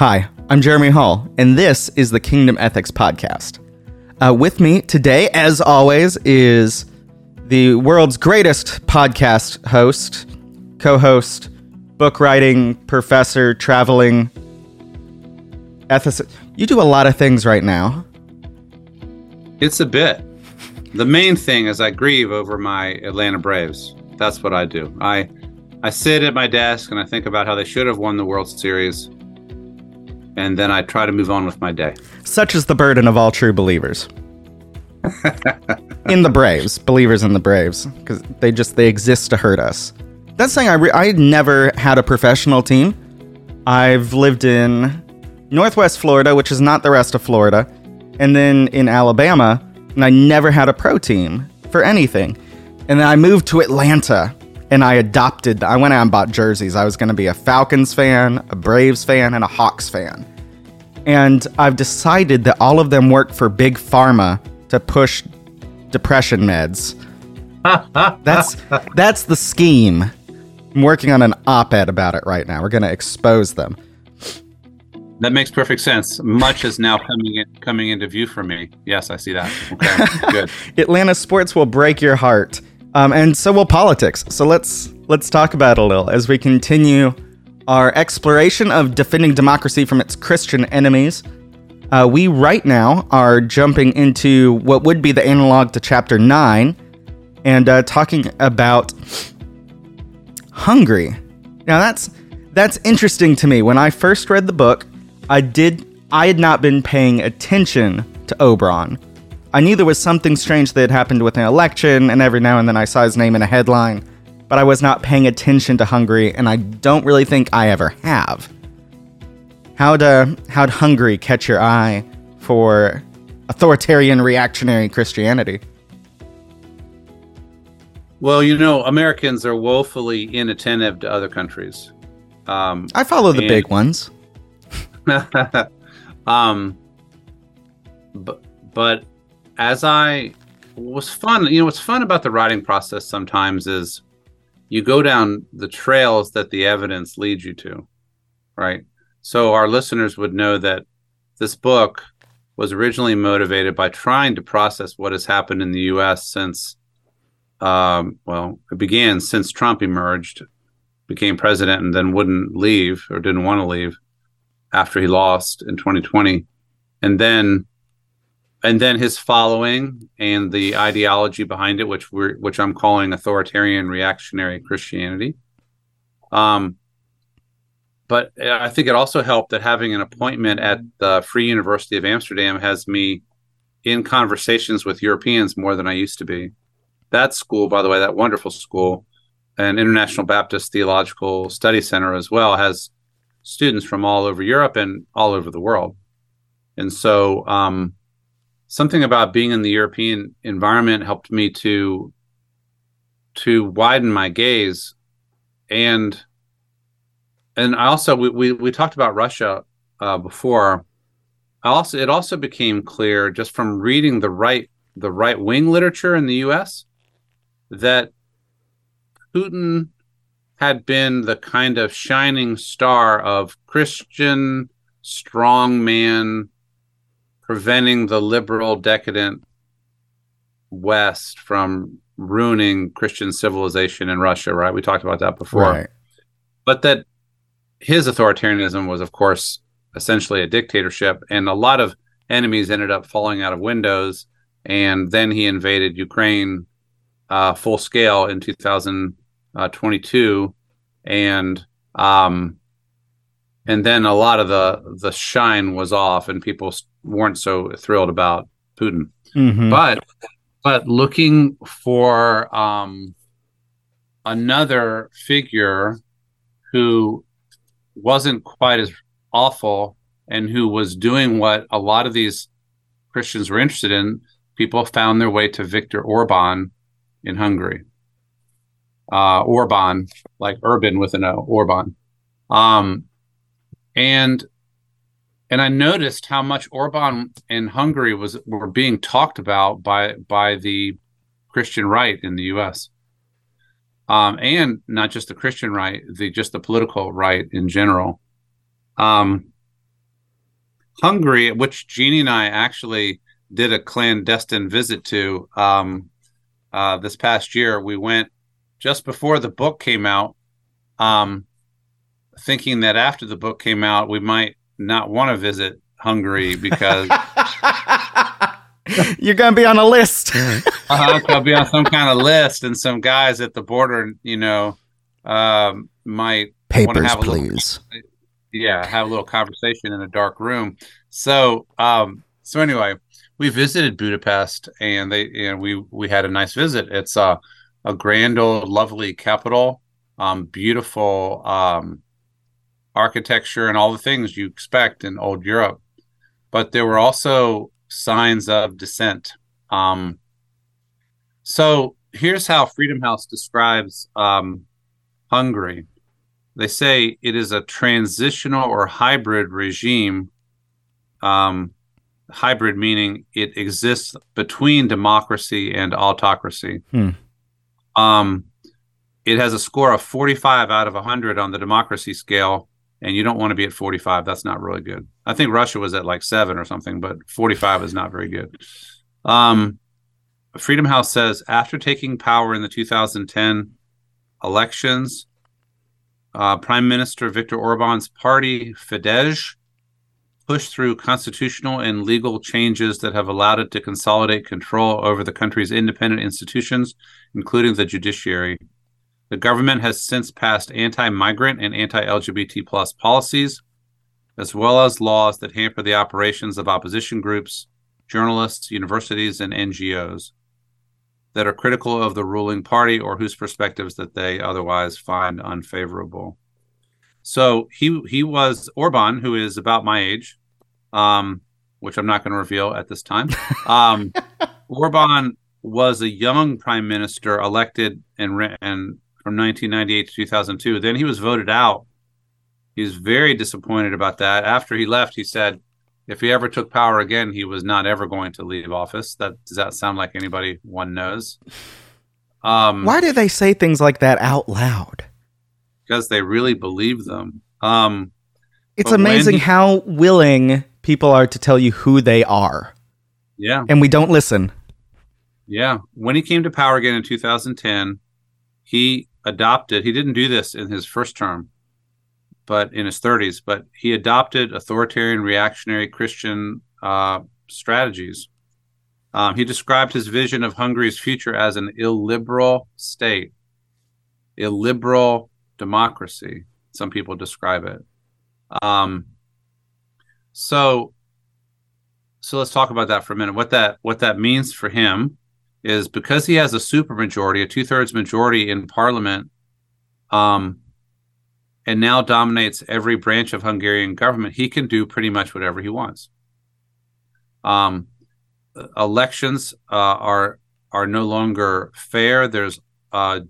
Hi, I'm Jeremy Hall, and this is the Kingdom Ethics Podcast. Uh, with me today, as always, is the world's greatest podcast host, co host, book writing, professor, traveling, ethicist. You do a lot of things right now. It's a bit. The main thing is I grieve over my Atlanta Braves. That's what I do. I I sit at my desk and I think about how they should have won the World Series and then I try to move on with my day. Such is the burden of all true believers. in the Braves, believers in the Braves, because they just they exist to hurt us. That's saying I re- I never had a professional team. I've lived in Northwest Florida, which is not the rest of Florida, and then in Alabama, and I never had a pro team for anything. And then I moved to Atlanta, and I adopted. I went out and bought jerseys. I was going to be a Falcons fan, a Braves fan, and a Hawks fan. And I've decided that all of them work for Big Pharma to push depression meds. that's that's the scheme. I'm working on an op-ed about it right now. We're going to expose them. That makes perfect sense. Much is now coming in, coming into view for me. Yes, I see that. Okay, good. Atlanta sports will break your heart, um, and so will politics. So let's let's talk about it a little as we continue our exploration of defending democracy from its Christian enemies. Uh, we right now are jumping into what would be the analog to chapter nine, and uh, talking about Hungary. Now that's that's interesting to me. When I first read the book, I did I had not been paying attention to Orban. I knew there was something strange that had happened with an election, and every now and then I saw his name in a headline, but I was not paying attention to Hungary, and I don't really think I ever have. How'd, uh, how'd Hungary catch your eye for authoritarian reactionary Christianity? Well, you know, Americans are woefully inattentive to other countries. Um, I follow the and, big ones. um, but but as I was fun, you know, what's fun about the writing process sometimes is you go down the trails that the evidence leads you to, right? So our listeners would know that this book was originally motivated by trying to process what has happened in the U.S. since, um, well, it began since Trump emerged, became president, and then wouldn't leave or didn't want to leave after he lost in 2020, and then and then his following and the ideology behind it, which we're which I'm calling authoritarian reactionary Christianity. Um, but I think it also helped that having an appointment at the Free University of Amsterdam has me in conversations with Europeans more than I used to be. That school, by the way, that wonderful school, an International Baptist Theological Study Center as well, has students from all over Europe and all over the world. And so, um, something about being in the European environment helped me to to widen my gaze, and and I also we we, we talked about Russia uh, before. I also it also became clear just from reading the right the right wing literature in the U.S. that Putin had been the kind of shining star of Christian strongman preventing the liberal decadent West from ruining Christian civilization in Russia, right? We talked about that before. Right. But that his authoritarianism was, of course, essentially a dictatorship, and a lot of enemies ended up falling out of windows. And then he invaded Ukraine uh, full scale in 2000 uh, 22, and um, and then a lot of the the shine was off, and people weren't so thrilled about Putin. Mm-hmm. But but looking for um, another figure who wasn't quite as awful and who was doing what a lot of these Christians were interested in, people found their way to Viktor Orban in Hungary uh, Orban, like urban with an O, Orban. Um, and and I noticed how much Orban in Hungary was were being talked about by by the Christian right in the U.S. Um, and not just the Christian right, the just the political right in general. Um, Hungary, which Jeannie and I actually did a clandestine visit to um, uh, this past year. We went just before the book came out, um, thinking that after the book came out, we might not want to visit Hungary because you're going to be on a list. uh, I'll be on some kind of list, and some guys at the border, you know, um, might papers, please. Little, yeah, have a little conversation in a dark room. So, um, so anyway, we visited Budapest, and they and we we had a nice visit. It's a a grand old, lovely capital, um, beautiful um, architecture, and all the things you expect in old Europe. But there were also signs of dissent. Um, so here's how Freedom House describes um, Hungary. They say it is a transitional or hybrid regime. Um, hybrid meaning it exists between democracy and autocracy. Hmm. Um, it has a score of 45 out of 100 on the democracy scale, and you don't want to be at 45. That's not really good. I think Russia was at like seven or something, but 45 is not very good. Um, Freedom House says after taking power in the 2010 elections, uh, Prime Minister Viktor Orban's party, Fidesz, pushed through constitutional and legal changes that have allowed it to consolidate control over the country's independent institutions, including the judiciary. The government has since passed anti-migrant and anti-LGBT plus policies, as well as laws that hamper the operations of opposition groups, journalists, universities, and NGOs that are critical of the ruling party or whose perspectives that they otherwise find unfavorable. So he he was Orban, who is about my age, um, which I'm not going to reveal at this time. Um, Orban was a young prime minister elected and and from 1998 to 2002. Then he was voted out. He was very disappointed about that. After he left, he said if he ever took power again, he was not ever going to leave office. That does that sound like anybody one knows? Um, Why do they say things like that out loud? Because they really believe them. Um, it's amazing he, how willing people are to tell you who they are. Yeah. And we don't listen. Yeah. When he came to power again in 2010, he adopted, he didn't do this in his first term, but in his 30s, but he adopted authoritarian reactionary Christian uh, strategies. Um, he described his vision of Hungary's future as an illiberal state, illiberal democracy. Some people describe it. Um, so, so let's talk about that for a minute. What that what that means for him is because he has a supermajority, a two thirds majority in parliament, um, and now dominates every branch of Hungarian government. He can do pretty much whatever he wants. Um, elections uh, are are no longer fair. There's uh,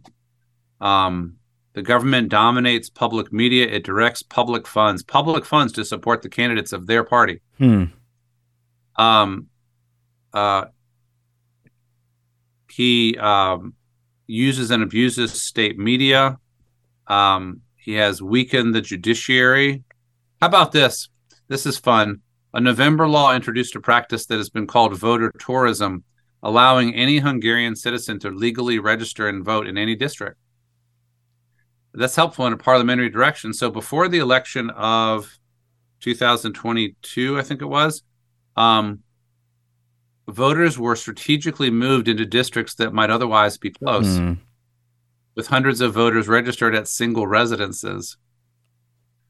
um, the government dominates public media. It directs public funds, public funds to support the candidates of their party. Hmm. Um, uh, he um, uses and abuses state media. Um, he has weakened the judiciary. How about this? This is fun. A November law introduced a practice that has been called voter tourism, allowing any Hungarian citizen to legally register and vote in any district that's helpful in a parliamentary direction. So before the election of 2022, I think it was, um, voters were strategically moved into districts that might otherwise be close, mm. with hundreds of voters registered at single residences.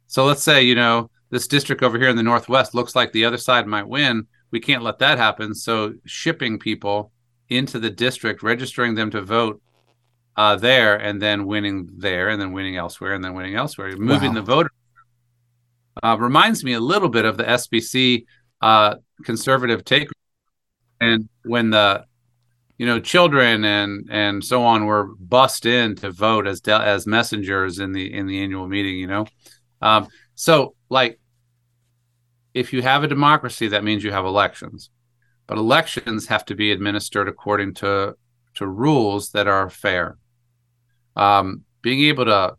So let's say, you know, this district over here in the Northwest looks like the other side might win. We can't let that happen. So shipping people into the district, registering them to vote uh, there and then winning there and then winning elsewhere and then winning elsewhere. Moving wow. the voter uh, reminds me a little bit of the SBC uh, conservative take. And when the you know children and and so on were bussed in to vote as de- as messengers in the in the annual meeting, you know, um, so like if you have a democracy, that means you have elections, but elections have to be administered according to to rules that are fair. Um, being able to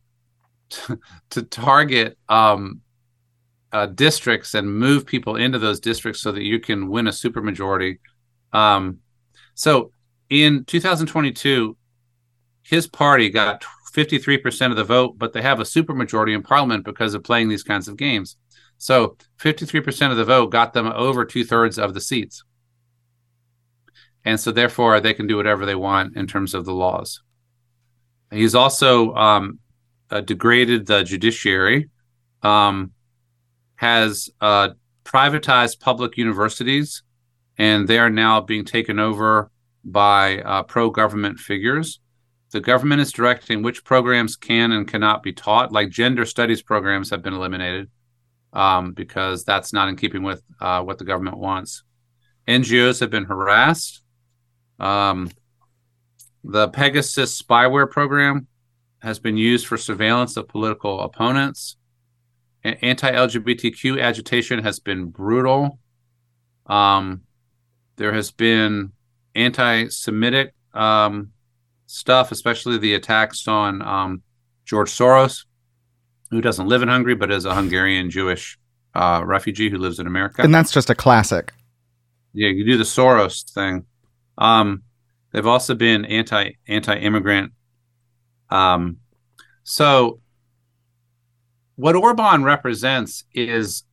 to, target um, uh, districts and move people into those districts so that you can win a supermajority. Um, so in 2022, his party got 53% of the vote, but they have a supermajority in parliament because of playing these kinds of games. So 53% of the vote got them over two thirds of the seats. And so therefore they can do whatever they want in terms of the laws. He's also um, uh, degraded the judiciary, um, has uh, privatized public universities, and they are now being taken over by uh, pro government figures. The government is directing which programs can and cannot be taught, like gender studies programs have been eliminated um, because that's not in keeping with uh, what the government wants. NGOs have been harassed. Um, the Pegasus spyware program has been used for surveillance of political opponents. Anti LGBTQ agitation has been brutal. Um, there has been anti Semitic um, stuff, especially the attacks on um, George Soros, who doesn't live in Hungary but is a Hungarian Jewish uh, refugee who lives in America. And that's just a classic. Yeah, you do the Soros thing. Um, they've also been anti anti immigrant. Um, so what Orban represents is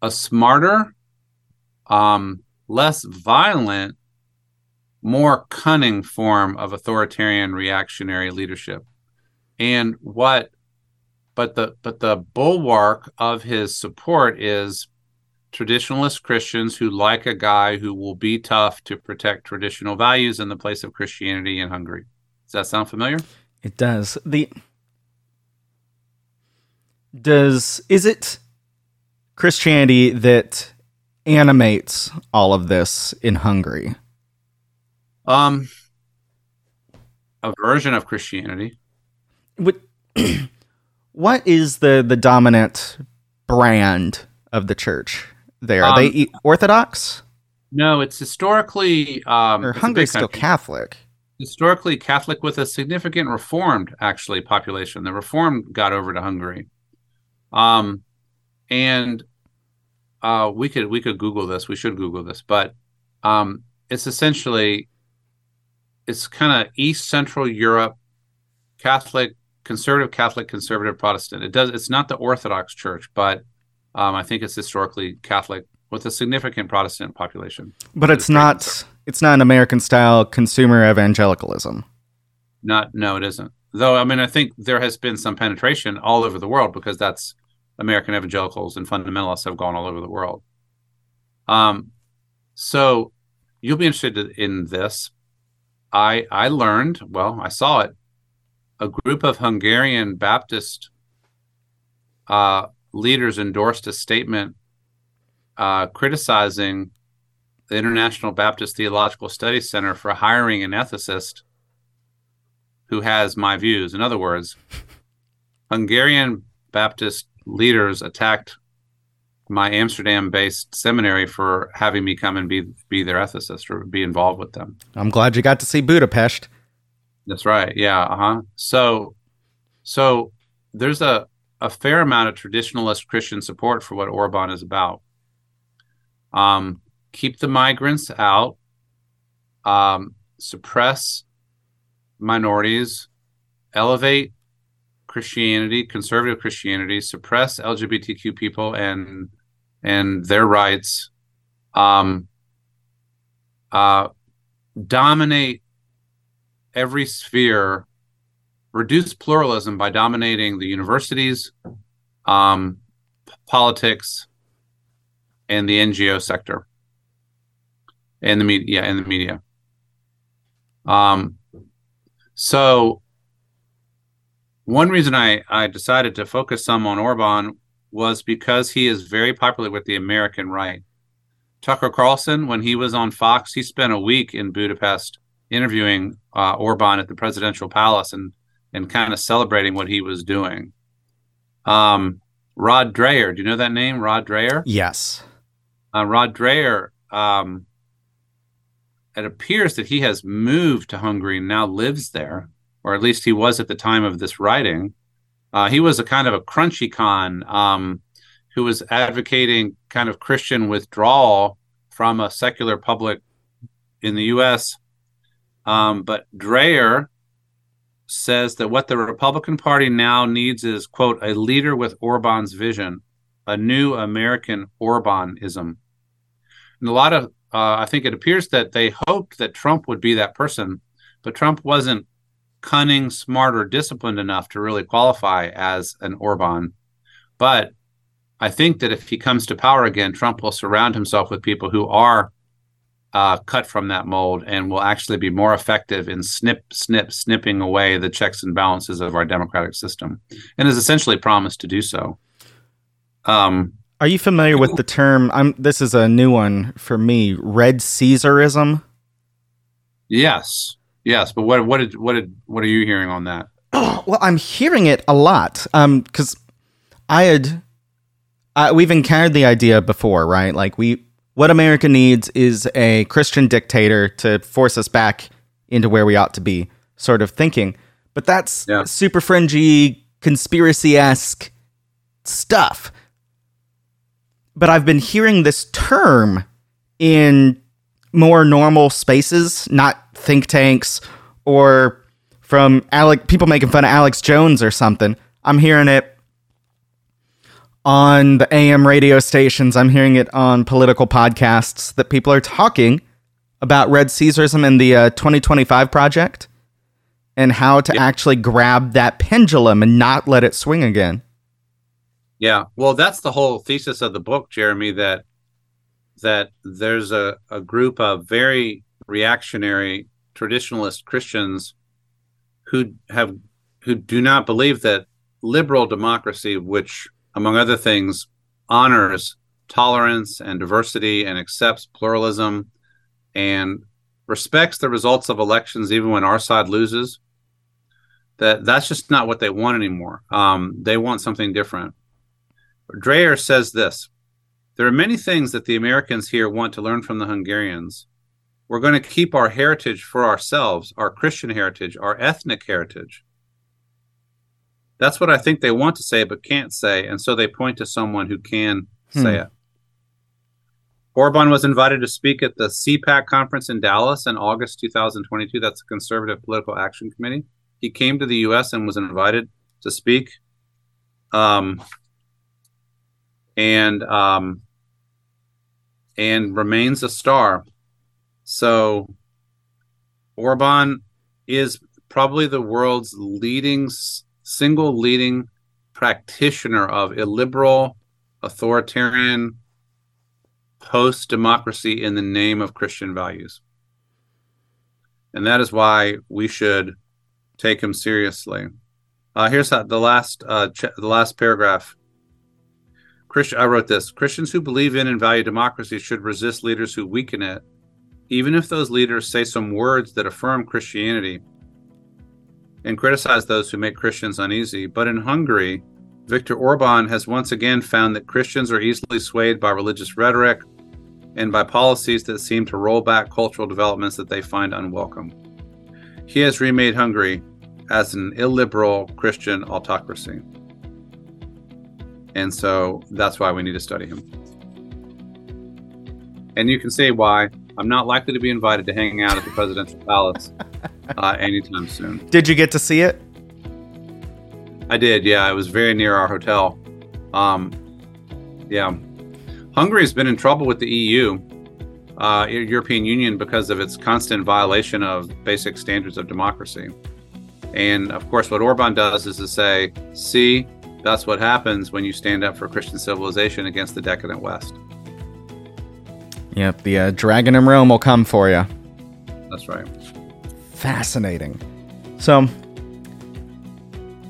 a smarter, um, less violent, more cunning form of authoritarian reactionary leadership. And what but the but the bulwark of his support is traditionalist Christians who like a guy who will be tough to protect traditional values in the place of Christianity in Hungary. Does that sound familiar? It does. The does is it Christianity that animates all of this in Hungary? Um a version of Christianity. What what is the the dominant brand of the church there? Are um, they Orthodox? No, it's historically um, or Hungary's still Catholic. Historically Catholic with a significant Reformed actually population. The Reformed got over to Hungary, um, and uh, we could we could Google this. We should Google this, but um, it's essentially it's kind of East Central Europe Catholic, conservative Catholic, conservative Protestant. It does. It's not the Orthodox Church, but um, I think it's historically Catholic with a significant Protestant population. But it's not. It's not an American style consumer evangelicalism. Not. No, it isn't. Though I mean, I think there has been some penetration all over the world because that's American evangelicals and fundamentalists have gone all over the world. Um, so you'll be interested in this. I I learned well, I saw it. A group of Hungarian Baptist uh, leaders endorsed a statement uh, criticizing the International Baptist Theological Studies Center for hiring an ethicist who has my views. In other words, Hungarian Baptist leaders attacked my Amsterdam-based seminary for having me come and be be their ethicist or be involved with them. I'm glad you got to see Budapest. That's right. Yeah. Uh huh. So, so there's a a fair amount of traditionalist Christian support for what Orban is about. Um, keep the migrants out, um, suppress minorities, elevate Christianity, conservative Christianity, suppress LGBTQ people and and their rights, um, uh, dominate every sphere reduce pluralism by dominating the universities, um, politics, and the NGO sector, and the media, and the media. Um, so one reason I, I decided to focus some on Orban was because he is very popular with the American right. Tucker Carlson, when he was on Fox, he spent a week in Budapest interviewing uh, Orban at the presidential palace, and and kind of celebrating what he was doing. Um, Rod Dreher, do you know that name, Rod Dreher? Yes. Uh, Rod Dreher, um, it appears that he has moved to Hungary and now lives there, or at least he was at the time of this writing. Uh, he was a kind of a crunchy con. Um, who was advocating kind of Christian withdrawal from a secular public in the U.S. Um, but Dreher says that what the Republican Party now needs is, quote, a leader with Orban's vision, a new American Orbanism. And a lot of, uh, I think it appears that they hoped that Trump would be that person, but Trump wasn't cunning, smart, or disciplined enough to really qualify as an Orban. But I think that if he comes to power again, Trump will surround himself with people who are uh, cut from that mold and will actually be more effective in snip, snip, snipping away the checks and balances of our democratic system, and has essentially promised to do so. Um, Are you familiar with the term? I'm. This is a new one for me. Red Caesarism. Yes, yes, but what what did what did what are you hearing on that? Oh, well, I'm hearing it a lot. Um, because I had. Uh, we've encountered the idea before, right? Like we what America needs is a Christian dictator to force us back into where we ought to be, sort of thinking. But that's yeah. super fringy, conspiracy esque stuff. But I've been hearing this term in more normal spaces, not think tanks or from Alec people making fun of Alex Jones or something. I'm hearing it on the AM radio stations. I'm hearing it on political podcasts that people are talking about Red Caesarism and the uh, 2025 project and how to yeah. actually grab that pendulum and not let it swing again. Yeah, well, that's the whole thesis of the book, Jeremy. That that there's a, a group of very reactionary traditionalist Christians who have who do not believe that liberal democracy, which among other things, honors tolerance and diversity and accepts pluralism and respects the results of elections even when our side loses that that's just not what they want anymore. Um, they want something different. Dreher says this there are many things that the americans here want to learn from the hungarians we're going to keep our heritage for ourselves our christian heritage our ethnic heritage that's what I think they want to say but can't say, and so they point to someone who can hmm. say it. Orban was invited to speak at the CPAC conference in Dallas in August 2022. That's the Conservative Political Action Committee. He came to the U.S. and was invited to speak, um, and um, and remains a star. So Orban is probably the world's leading single leading practitioner of illiberal, authoritarian, post democracy in the name of Christian values. And that is why we should take him seriously. Uh, here's how, the last uh, ch- the last paragraph. Christian, I wrote this: Christians who believe in and value democracy should resist leaders who weaken it, even if those leaders say some words that affirm Christianity and criticize those who make Christians uneasy. But in Hungary, Viktor Orban has once again found that Christians are easily swayed by religious rhetoric and by policies that seem to roll back cultural developments that they find unwelcome. He has remade Hungary as an illiberal Christian autocracy. And so that's why we need to study him. And you can see why I'm not likely to be invited to hang out at the presidential palace uh, anytime soon. Did you get to see it? I did. Yeah, it was very near our hotel. Um, yeah, Hungary has been in trouble with the EU, uh, European Union, because of its constant violation of basic standards of democracy. And of course, what Orban does is to say, "See, that's what happens when you stand up for Christian civilization against the decadent West." Yep, the uh, dragon in Rome will come for you. That's right fascinating. So,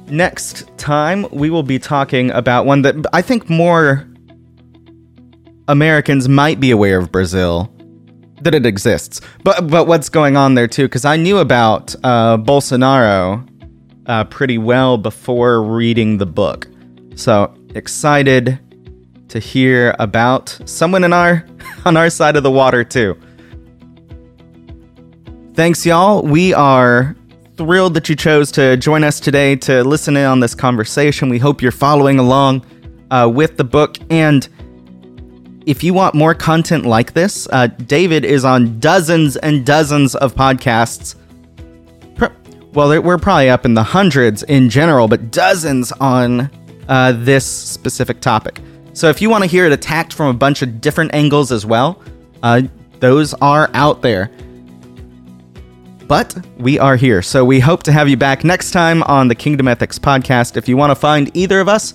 next time we will be talking about one that I think more Americans might be aware of Brazil that it exists. But but what's going on there too? Because I knew about uh, Bolsonaro uh, pretty well before reading the book, so excited to hear about someone in our on our side of the water too. Thanks, y'all. We are thrilled that you chose to join us today to listen in on this conversation. We hope you're following along uh, with the book. And if you want more content like this, uh, David is on dozens and dozens of podcasts. Well, we're probably up in the hundreds in general, but dozens on uh, this specific topic. So if you want to hear it attacked from a bunch of different angles as well, uh, those are out there. But we are here, so we hope to have you back next time on the Kingdom Ethics podcast. If you want to find either of us,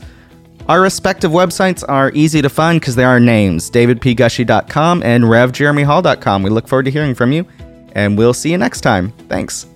our respective websites are easy to find because they are names davidpgushee.com and revjeremyhall.com. We look forward to hearing from you, and we'll see you next time. Thanks.